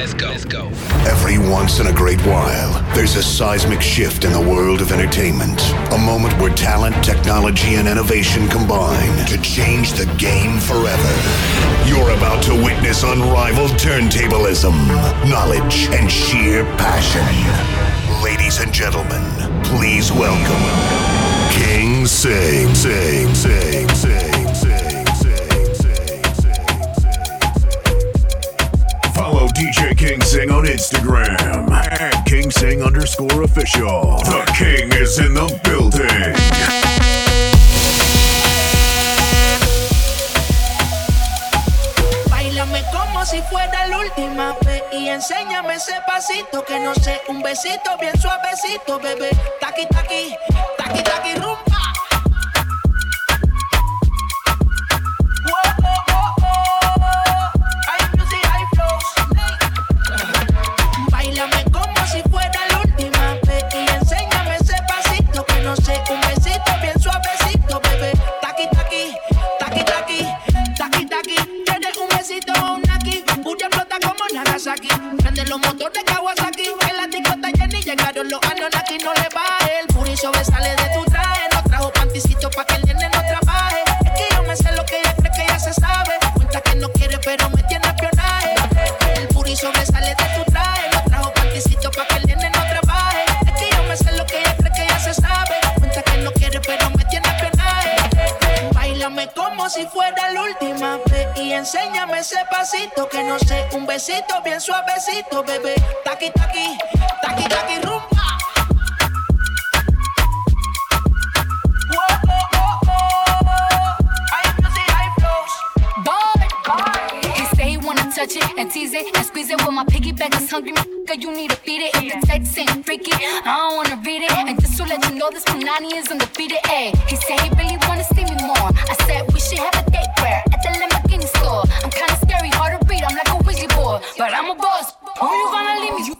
let's go. Let's go. Every once in a great while, there's a seismic shift in the world of entertainment. A moment where talent, technology, and innovation combine to change the game forever. You're about to witness unrivaled turntablism, knowledge, and sheer passion. Ladies and gentlemen, please welcome King Sing, Sing, Sing, Sing, DJ King Sing on Instagram at King Sing underscore official. The King is in the building. Si fuera la última vez y enséñame ese pasito que no sé, un besito bien suavecito, bebé. Taqui taqui, taqui taqui rumba. Los motores Kawasaki, enséñame ese pasito que no sé, un besito bien suavecito, bebé. Taqui taqui, taqui taqui rumba. Oh, oh, oh. Touch it and tease it and squeeze it. When my piggyback is hungry, girl, you need to feed it. If the text ain't freaky, I don't wanna read it. And just to let you know, this Punani is undefeated. Ay, he said he really wanna see me more. I said we should have a date where store. I'm kinda scary, hard to read. I'm like a Ouija boy. but I'm a boss. Who you gonna leave me?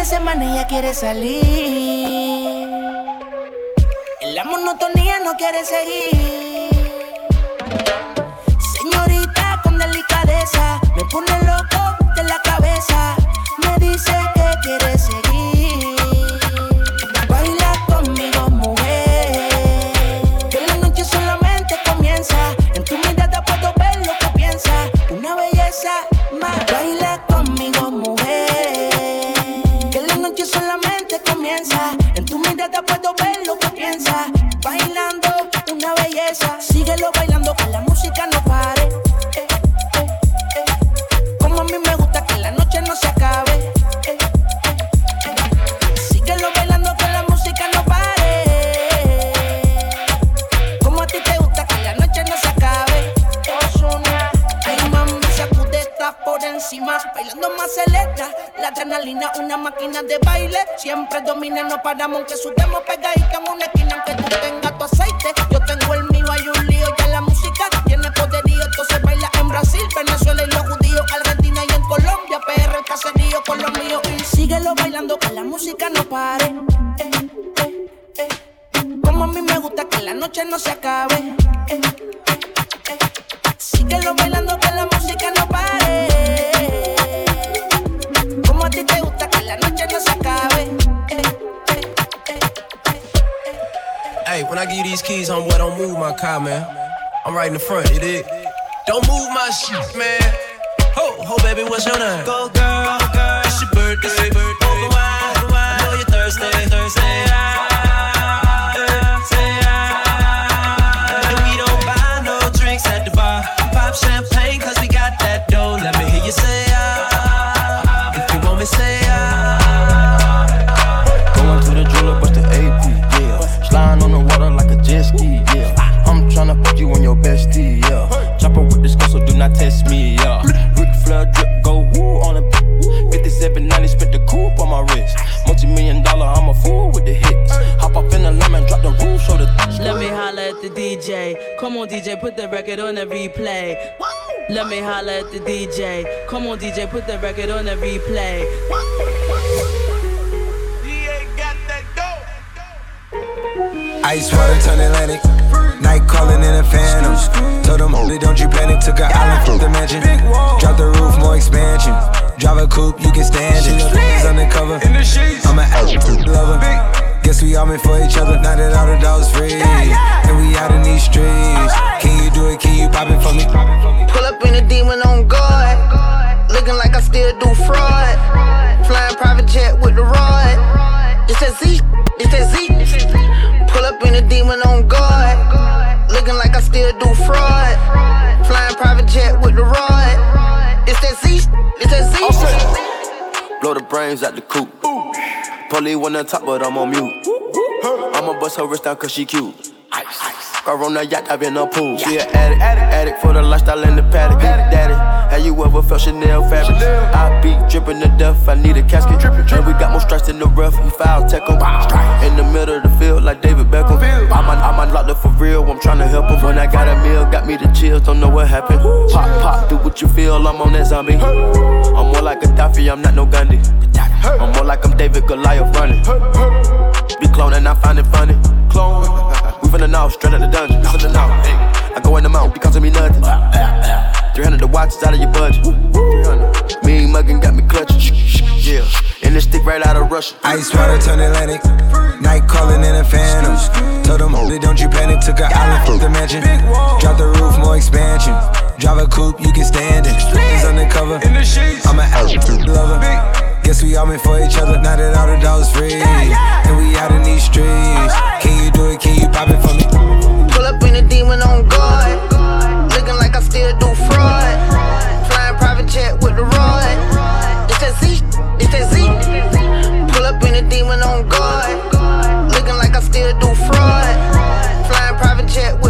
De semana ella quiere salir. En la monotonía no quiere seguir. Señorita con delicadeza, me pone loco de la cabeza. Me dice que quiere seguir. Baila conmigo, mujer. Que la noche solamente comienza. En tu mirada puedo ver lo que piensas. Una belleza más. Baila de baile. Siempre domina, no paramos aunque subamos pegadita en una esquina. Aunque tú tengas don't move my car, man. I'm right in the front, you dig? Don't move my shit, man. Ho, ho, baby, what's your name? Go, girl, girl. It's your birthday. Open wide, I know you're thirsty. Let me holler at the DJ. Come on, DJ, put the record on the replay. Ice water turn Atlantic. Night calling in a phantom. Told them, holy, don't you panic. Took an island from the mansion. Drop the roof, more expansion. Drive a coupe, you can stand it. He's undercover. I'm an absolute lover. Guess we all meant for each other. Now that all the dogs free. And we out in these streets. Can you it? Can you pop it for me? Pull up in a demon on guard. Looking like I still do fraud. Flying private jet with the rod. It's that Z. It's that Z. Pull up in a demon on guard. Looking like I still do fraud. Flying private jet with the rod. It's that Z. It's that Z. Blow the brains out the coop. Polly one on top, but I'm on mute. I'ma bust her wrist down cause she cute. Car on the yacht, I've been a pool. She an addict, addict for the lifestyle in the paddock. Daddy, have you ever felt Chanel fabric? I be dripping to death, I need a casket. And we got more strikes in the rough, we foul tech em. In the middle of the field, like David Beckham. I'm on, I'm on locked up for real, I'm tryna help him. When I got a meal, got me the chills, don't know what happened. Pop, pop, do what you feel, I'm on that zombie. I'm more like a Gaddafi, I'm not no Gandhi. I'm more like I'm David Goliath running. Be cloning, I find it funny. Clone. We from the north, straight out the dungeon. North, hey. I go in the mouth, it costing me nothing. 300 the watch out of your budget. 300. Mean muggin' got me clutching. Yeah, and this stick right out of Russia. Ice water turn Atlantic. Night calling in a phantom. Told them, holy, don't you panic. Took an island from the mansion. Drop the roof, more expansion. Drive a coupe, you can stand it. He's undercover. I'm an absolute lover. Guess we all meant for each other. Now that all the dogs free. And we out in these streets. Can you do it? Can you pop it for me? Pull up in a demon on guard. Looking like I still do fraud. Flying private jet with the rod. It's that Z. It's that Z. Pull up in a demon on guard. Looking like I still do fraud. Flying private jet with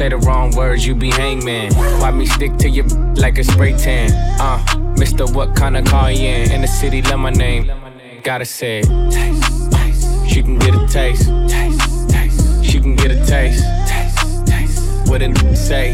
Say the wrong words, you be hangman. Why me stick to you like a spray tan? Uh, Mister, what kind of car you in? In the city, love my name. Gotta say. Taste. She can get a taste. She can get a taste. Taste, taste. What it say?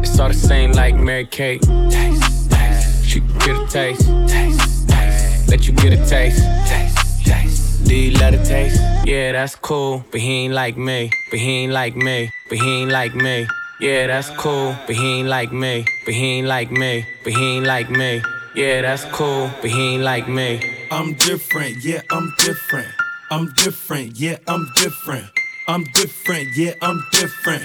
It's all the same like Mary Kate. Taste, taste. She can get a taste. Taste, taste. Let you get a taste. Taste, taste. Taste? Yeah, that's cool, but he ain't like me. But he ain't like me. But he ain't like me. Yeah, that's cool, but he ain't like me. But he ain't like me. But he ain't like me. Yeah, that's cool, but he ain't like me. I'm different, yeah, I'm different. I'm different, yeah, I'm different. I'm different, yeah, I'm different.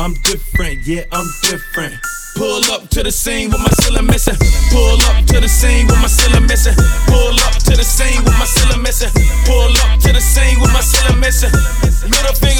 I'm different, yeah, I'm different. Pull up to the scene with my ceiling missing. Pull up to the scene with my ceiling missing. Pull up to the scene with my ceiling missing. Pull up to the scene with my ceiling missing. Middle finger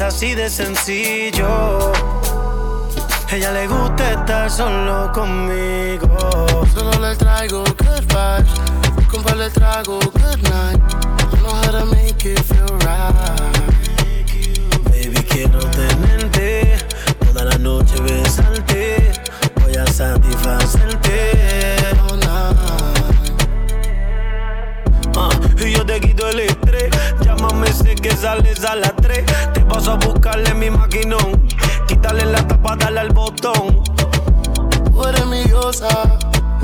así de sencillo. Ella le gusta estar solo conmigo. Solo le traigo good vibes. Compa le traigo good night. I know how to make it feel right. Baby, quiero tenerte. Toda la noche besarte. Voy a satisfacerte. Y yo te quito el estrés. Llámame, sé que sales a las 3 Paso a buscarle mi maquinón. Quítale la tapa, dale al botón. Tú eres mi diosa,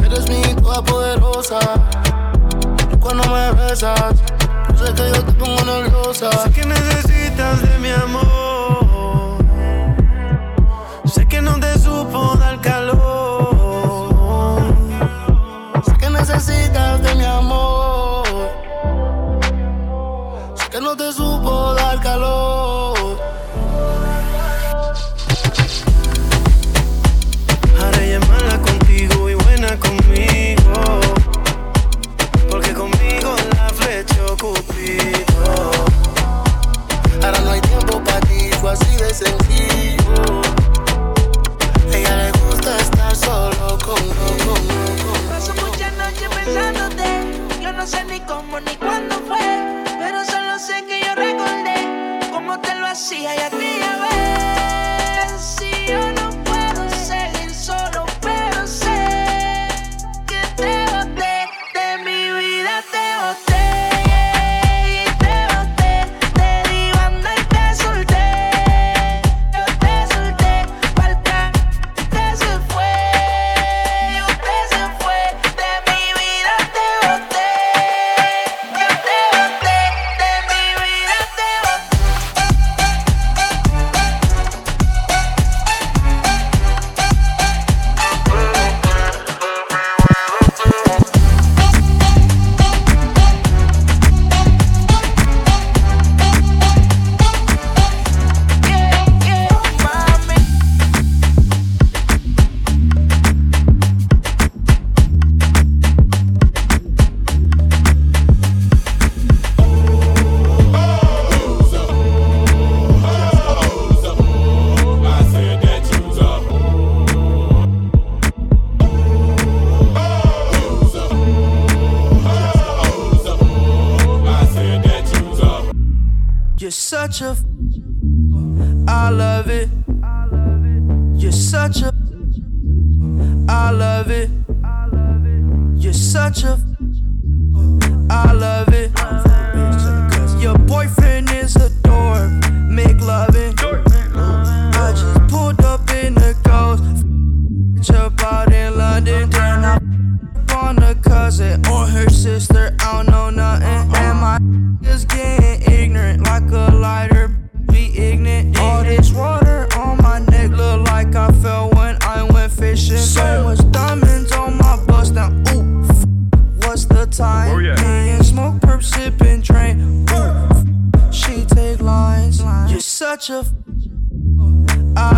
eres mi toda poderosa. Cuando me besas, yo sé que yo te pongo nerviosa. Sé que necesitas de mi amor.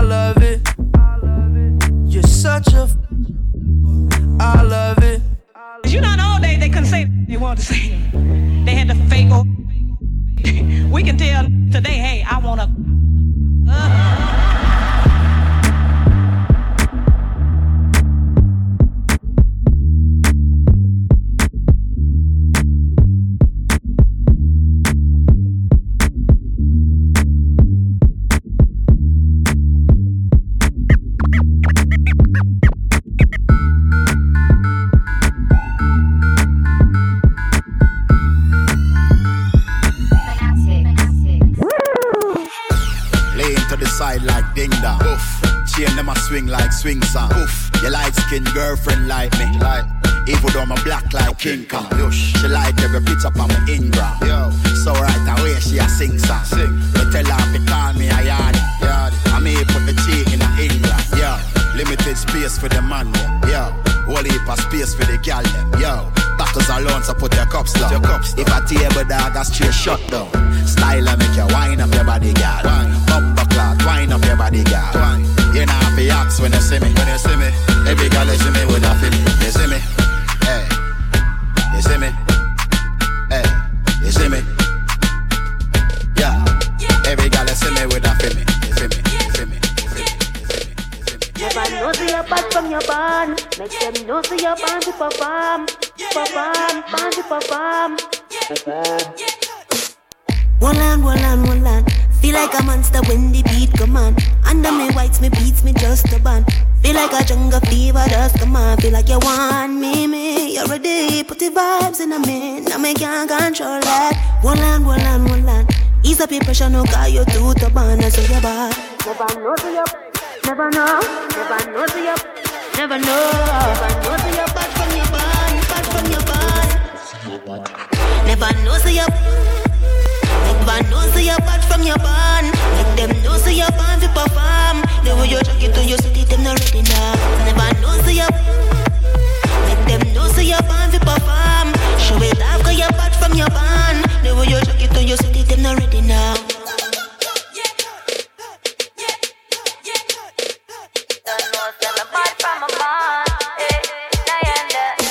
love it. You're such a. I love it. You know, all day they couldn't say they wanted to say. come on. Under me whites, me beats, me just a bun. Feel like a jungle fever, just come on. Feel like you want me, me. You're ready? Put the vibes in a me. Now me can't control that. One land, one land, one land. Ease up your pressure, no car, you do the ban. I so you bad. Never know to your, never know, never know to your, never know, never know to your bad from your bad, bad from your bad. Never know to. Van know say you're bad from your band. Make them know say you're born to perform. The way you jockey to your city, them not ready now. Never know say you're Make them know say you're born to perform. Show it off cause you're bad from your band. The way you jockey to your city, them not ready now.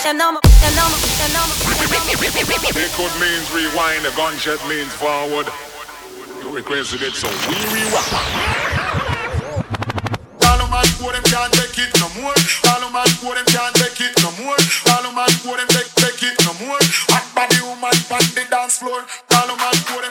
Them know Record means rewind, a gunshot means forward. You requested it, so we rewind. All of my poor them can't take it no more. All of my poor them can't take it no more. All of my poor them take, take it no more. Hot body woman on the dance floor. All of my poor them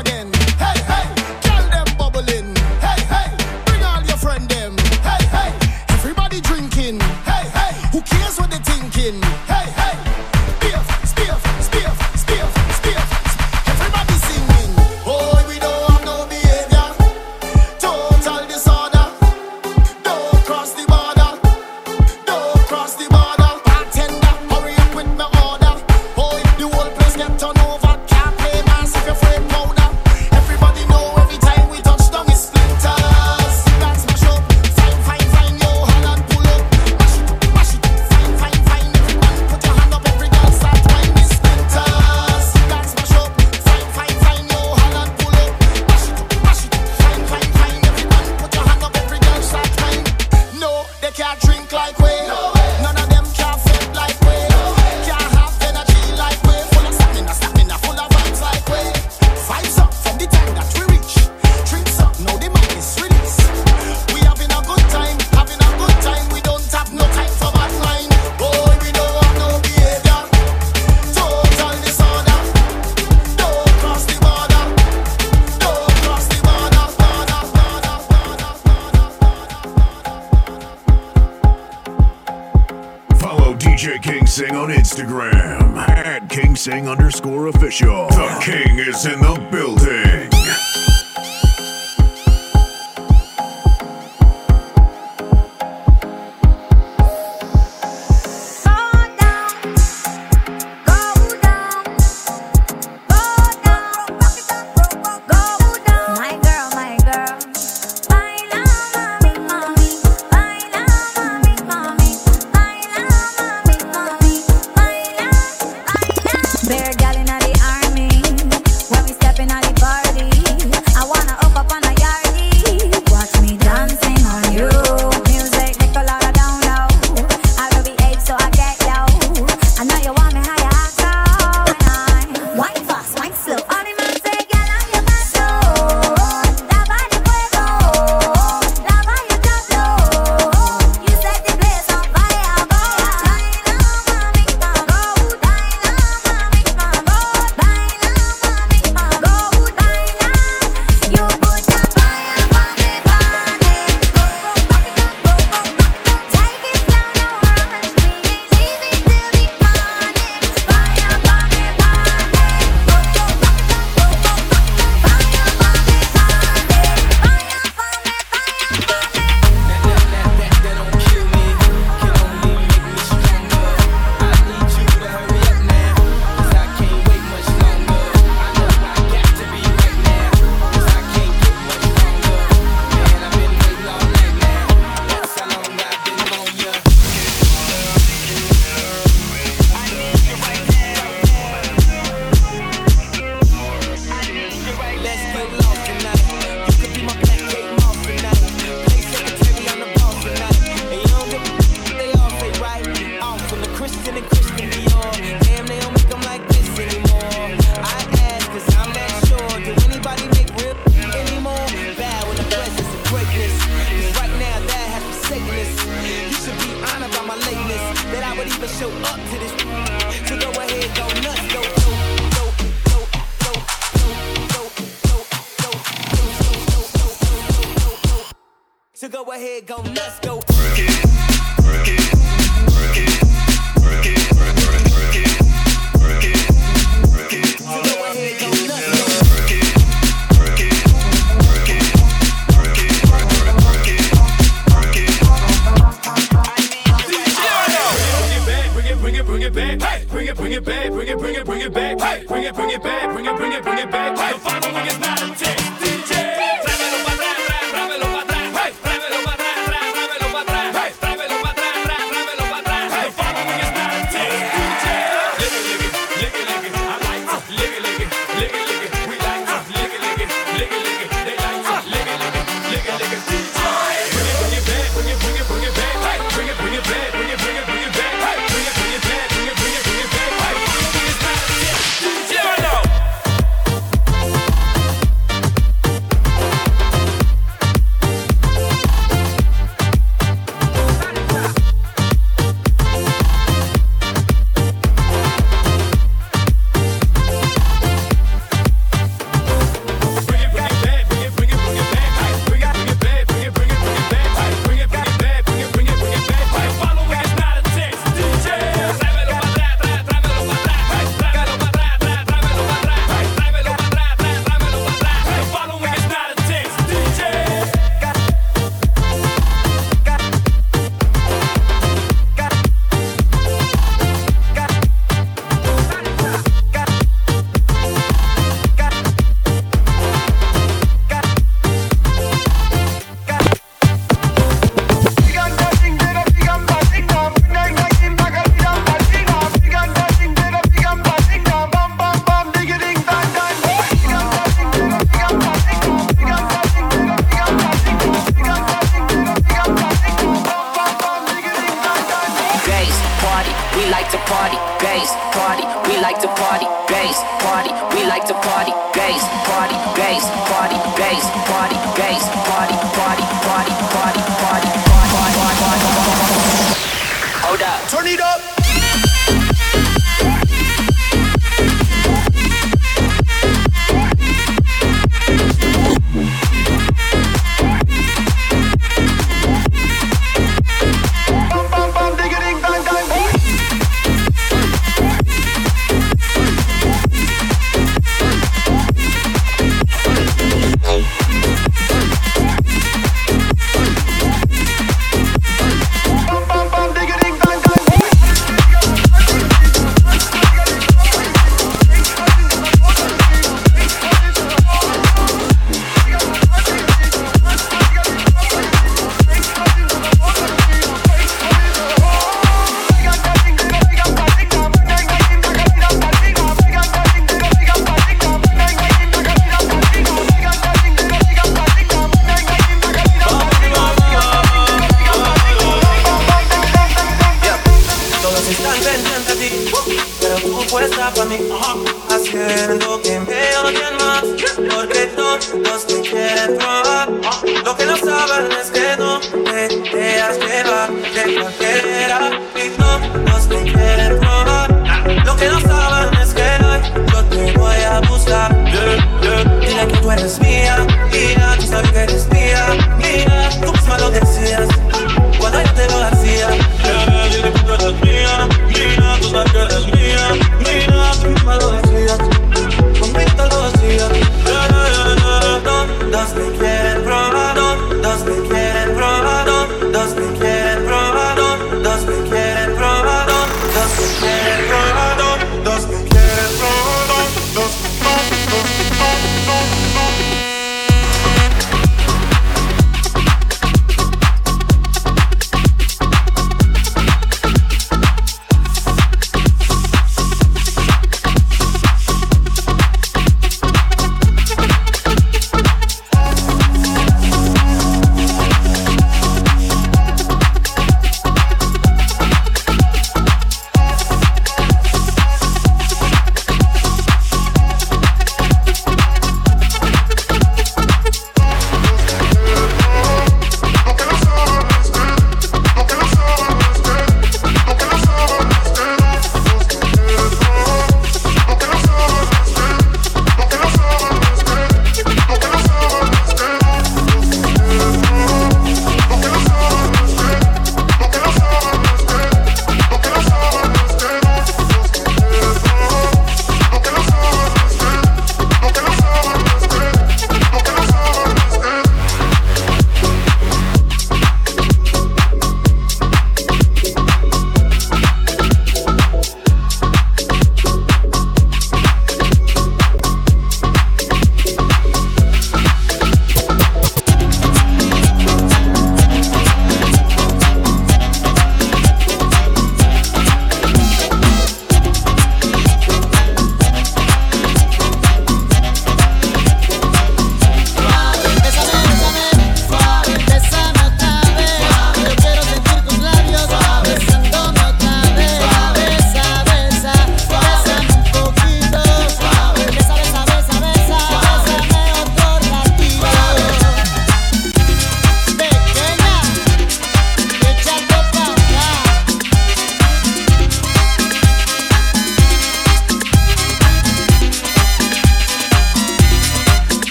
again. it, go nuts, go it, work it. Bring it, bring it back, bring it, bring it back, bring it, bring it, bring it back, bring it, bring it back, bring it.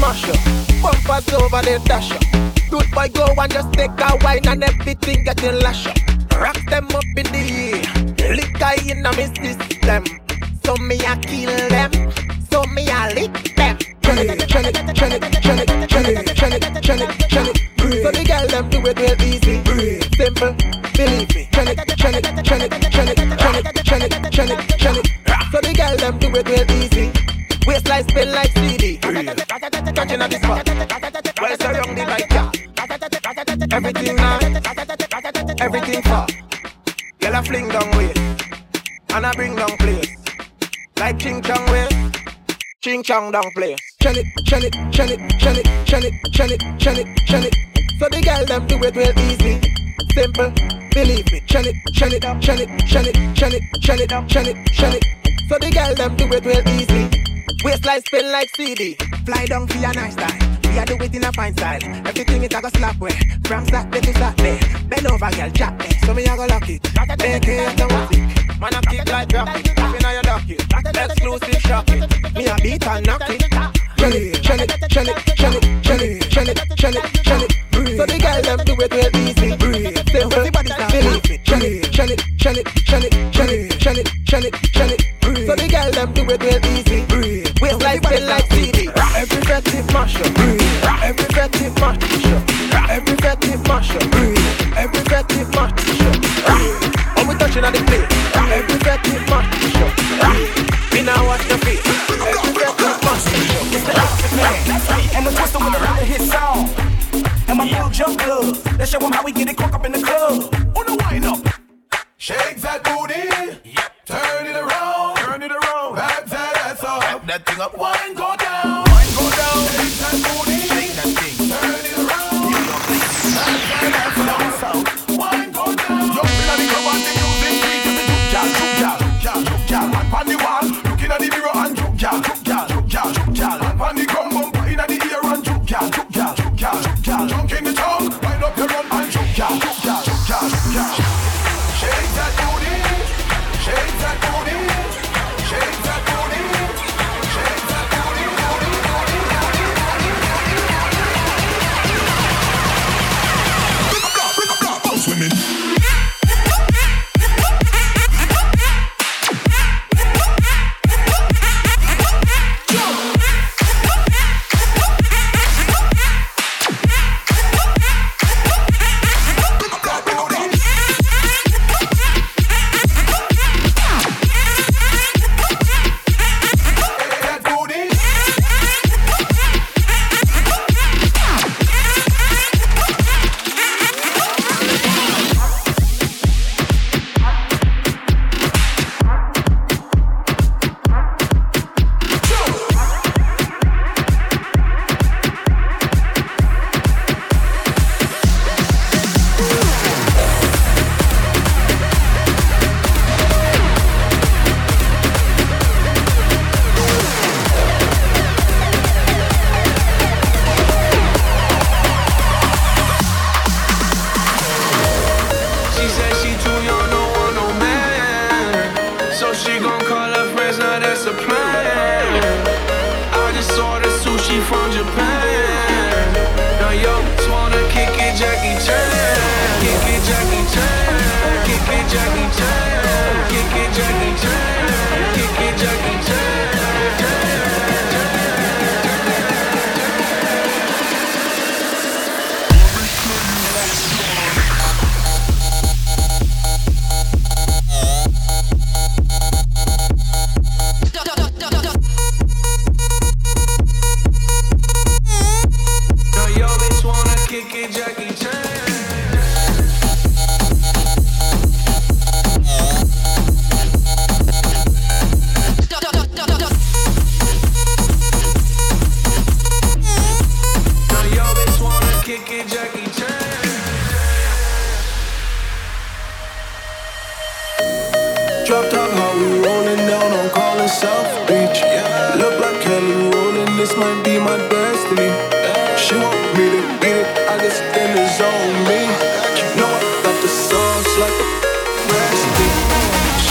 Mash up. Bumpers over the dash up. Good boy go and just take a wine and everything getting lash up. Rock them up in the air. Liquor in a me system. Ching chong down place. Shell it, shell it, shell it, shell it, shell it, shell it, shell it, shell it. So the girl them do it real easy, simple. Believe me, shell it, shell it, shell it, shell it, shell it, shell it, shell it, shell it. So the girl them do it real easy. Waistline spin like CD. Fly down for your nice style. We a do it in a fine style. Everything it a go slap way. From Saturday to Saturday. Bend over, girl, chat there. So me a go lock it. Take it it. Man a kick like rocket exclusive shocking. Me a beat and knock it. Jelly, jelly, jelly, jelly, jelly, jelly, jelly, jelly. So the girl them do it real easy. Say everybody can believe me. Jelly, jelly, jelly, jelly, jelly, jelly, jelly, jelly. So the girl them do it real easy. Breathe. Waistline spin like CD. Every fetty mashup. Breathe. Every fetty mashup. Every fetty mashup. Breathe. Every fetty mashup. And we touching on the place. Every fetty mashup. Up. And the twister with another hit song. And my little jump club. Let's show 'em how we get it crunk up in the club. On the wind up. Shake that booty. Turn it around. Turn it around. Back that ass up. Back that thing up. Wine go down.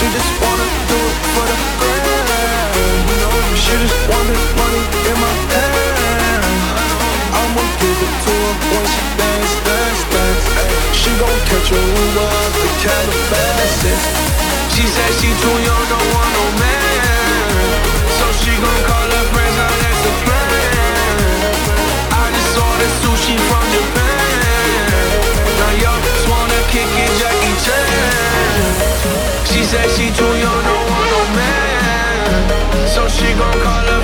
She just wanna do it for the. You know, she just wanted money in my hand. I'ma give it to her when she dance. She gon' catch a to Calabasas. She said she too young, don't want no man, so she gon' call. gon' call her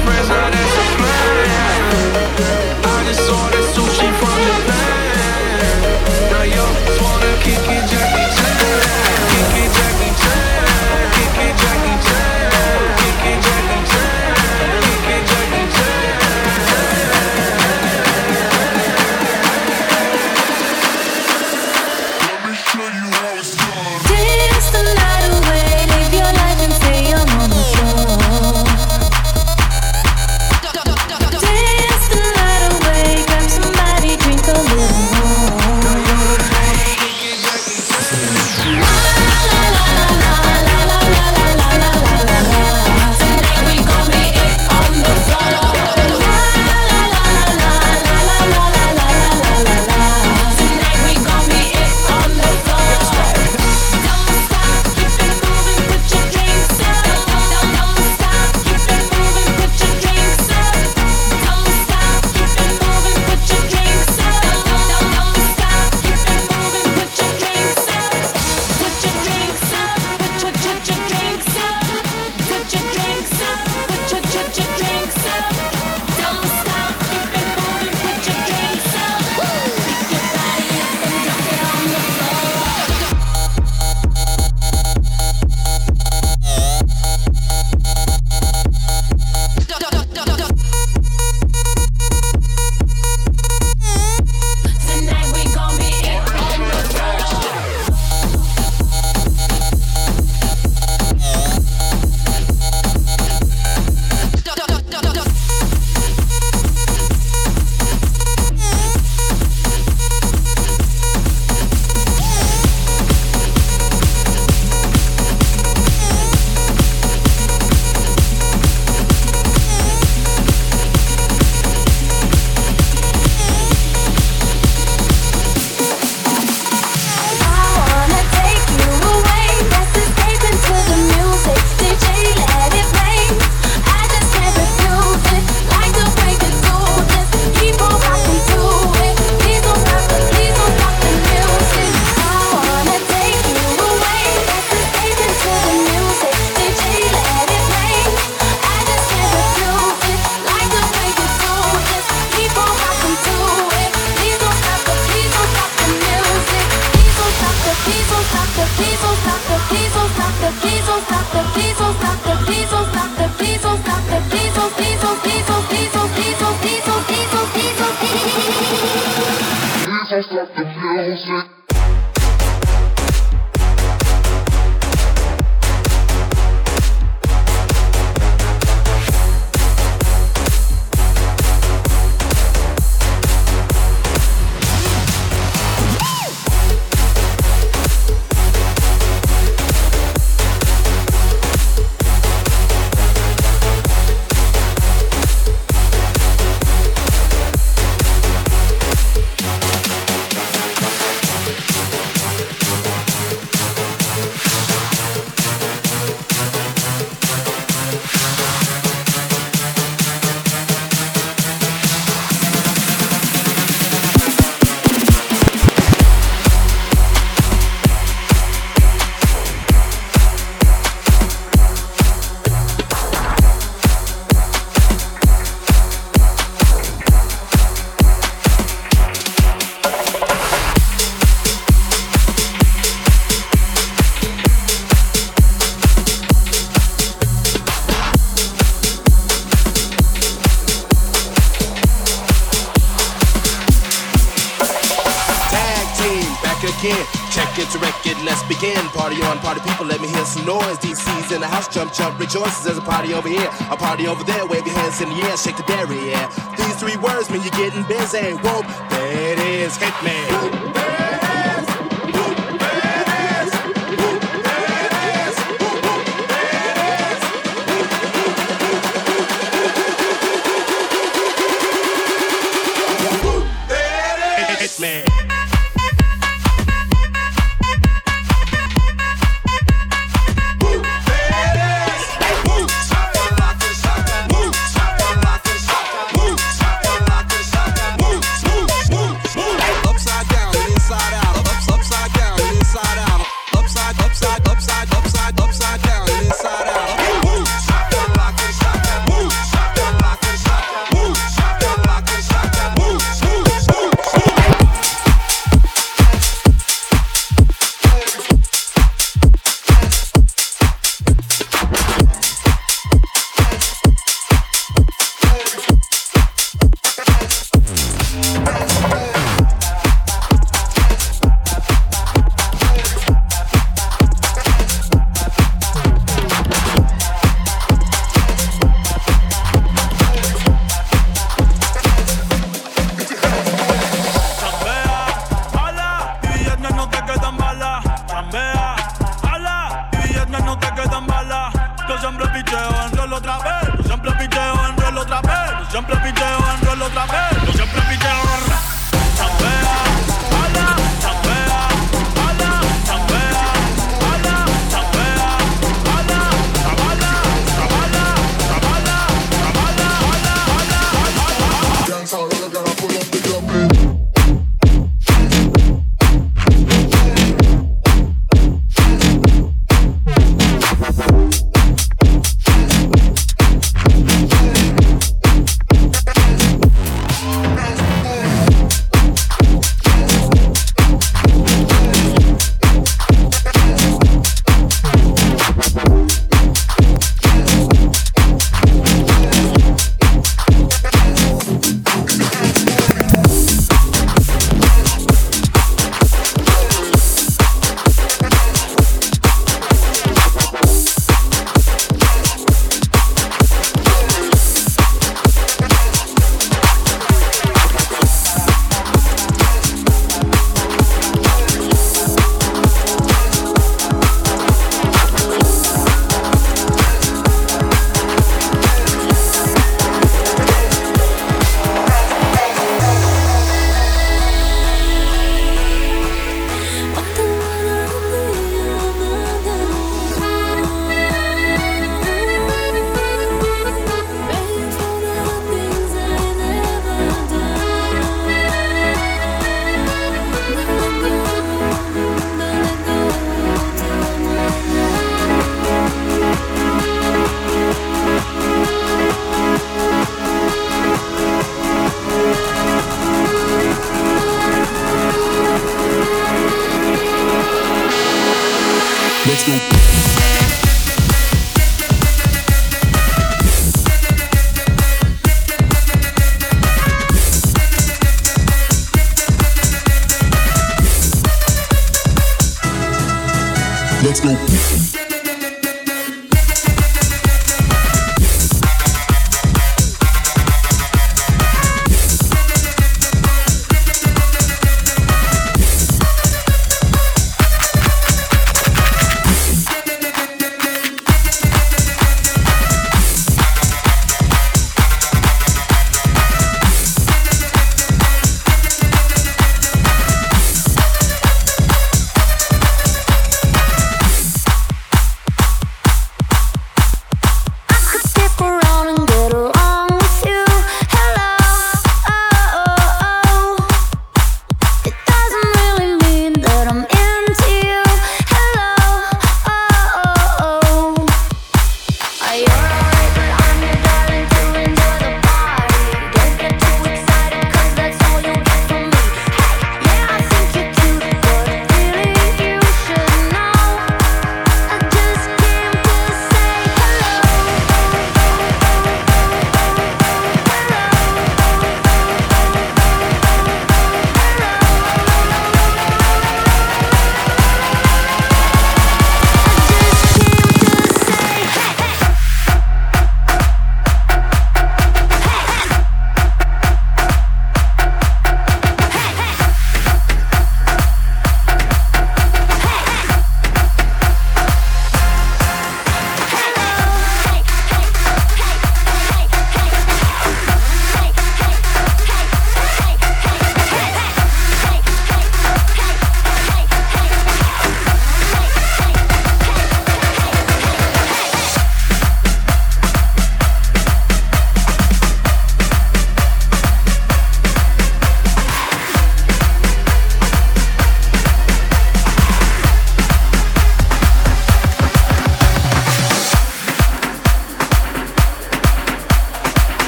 choices. There's a party over here, a party over there. Wave your hands in the air, shake the dairy. Yeah. These three words mean you're getting busy. Whoa, that is Hitman.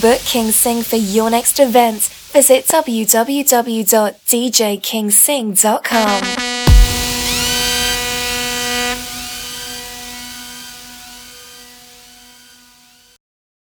Book King Sing for your next event, visit www.djkingsing.com.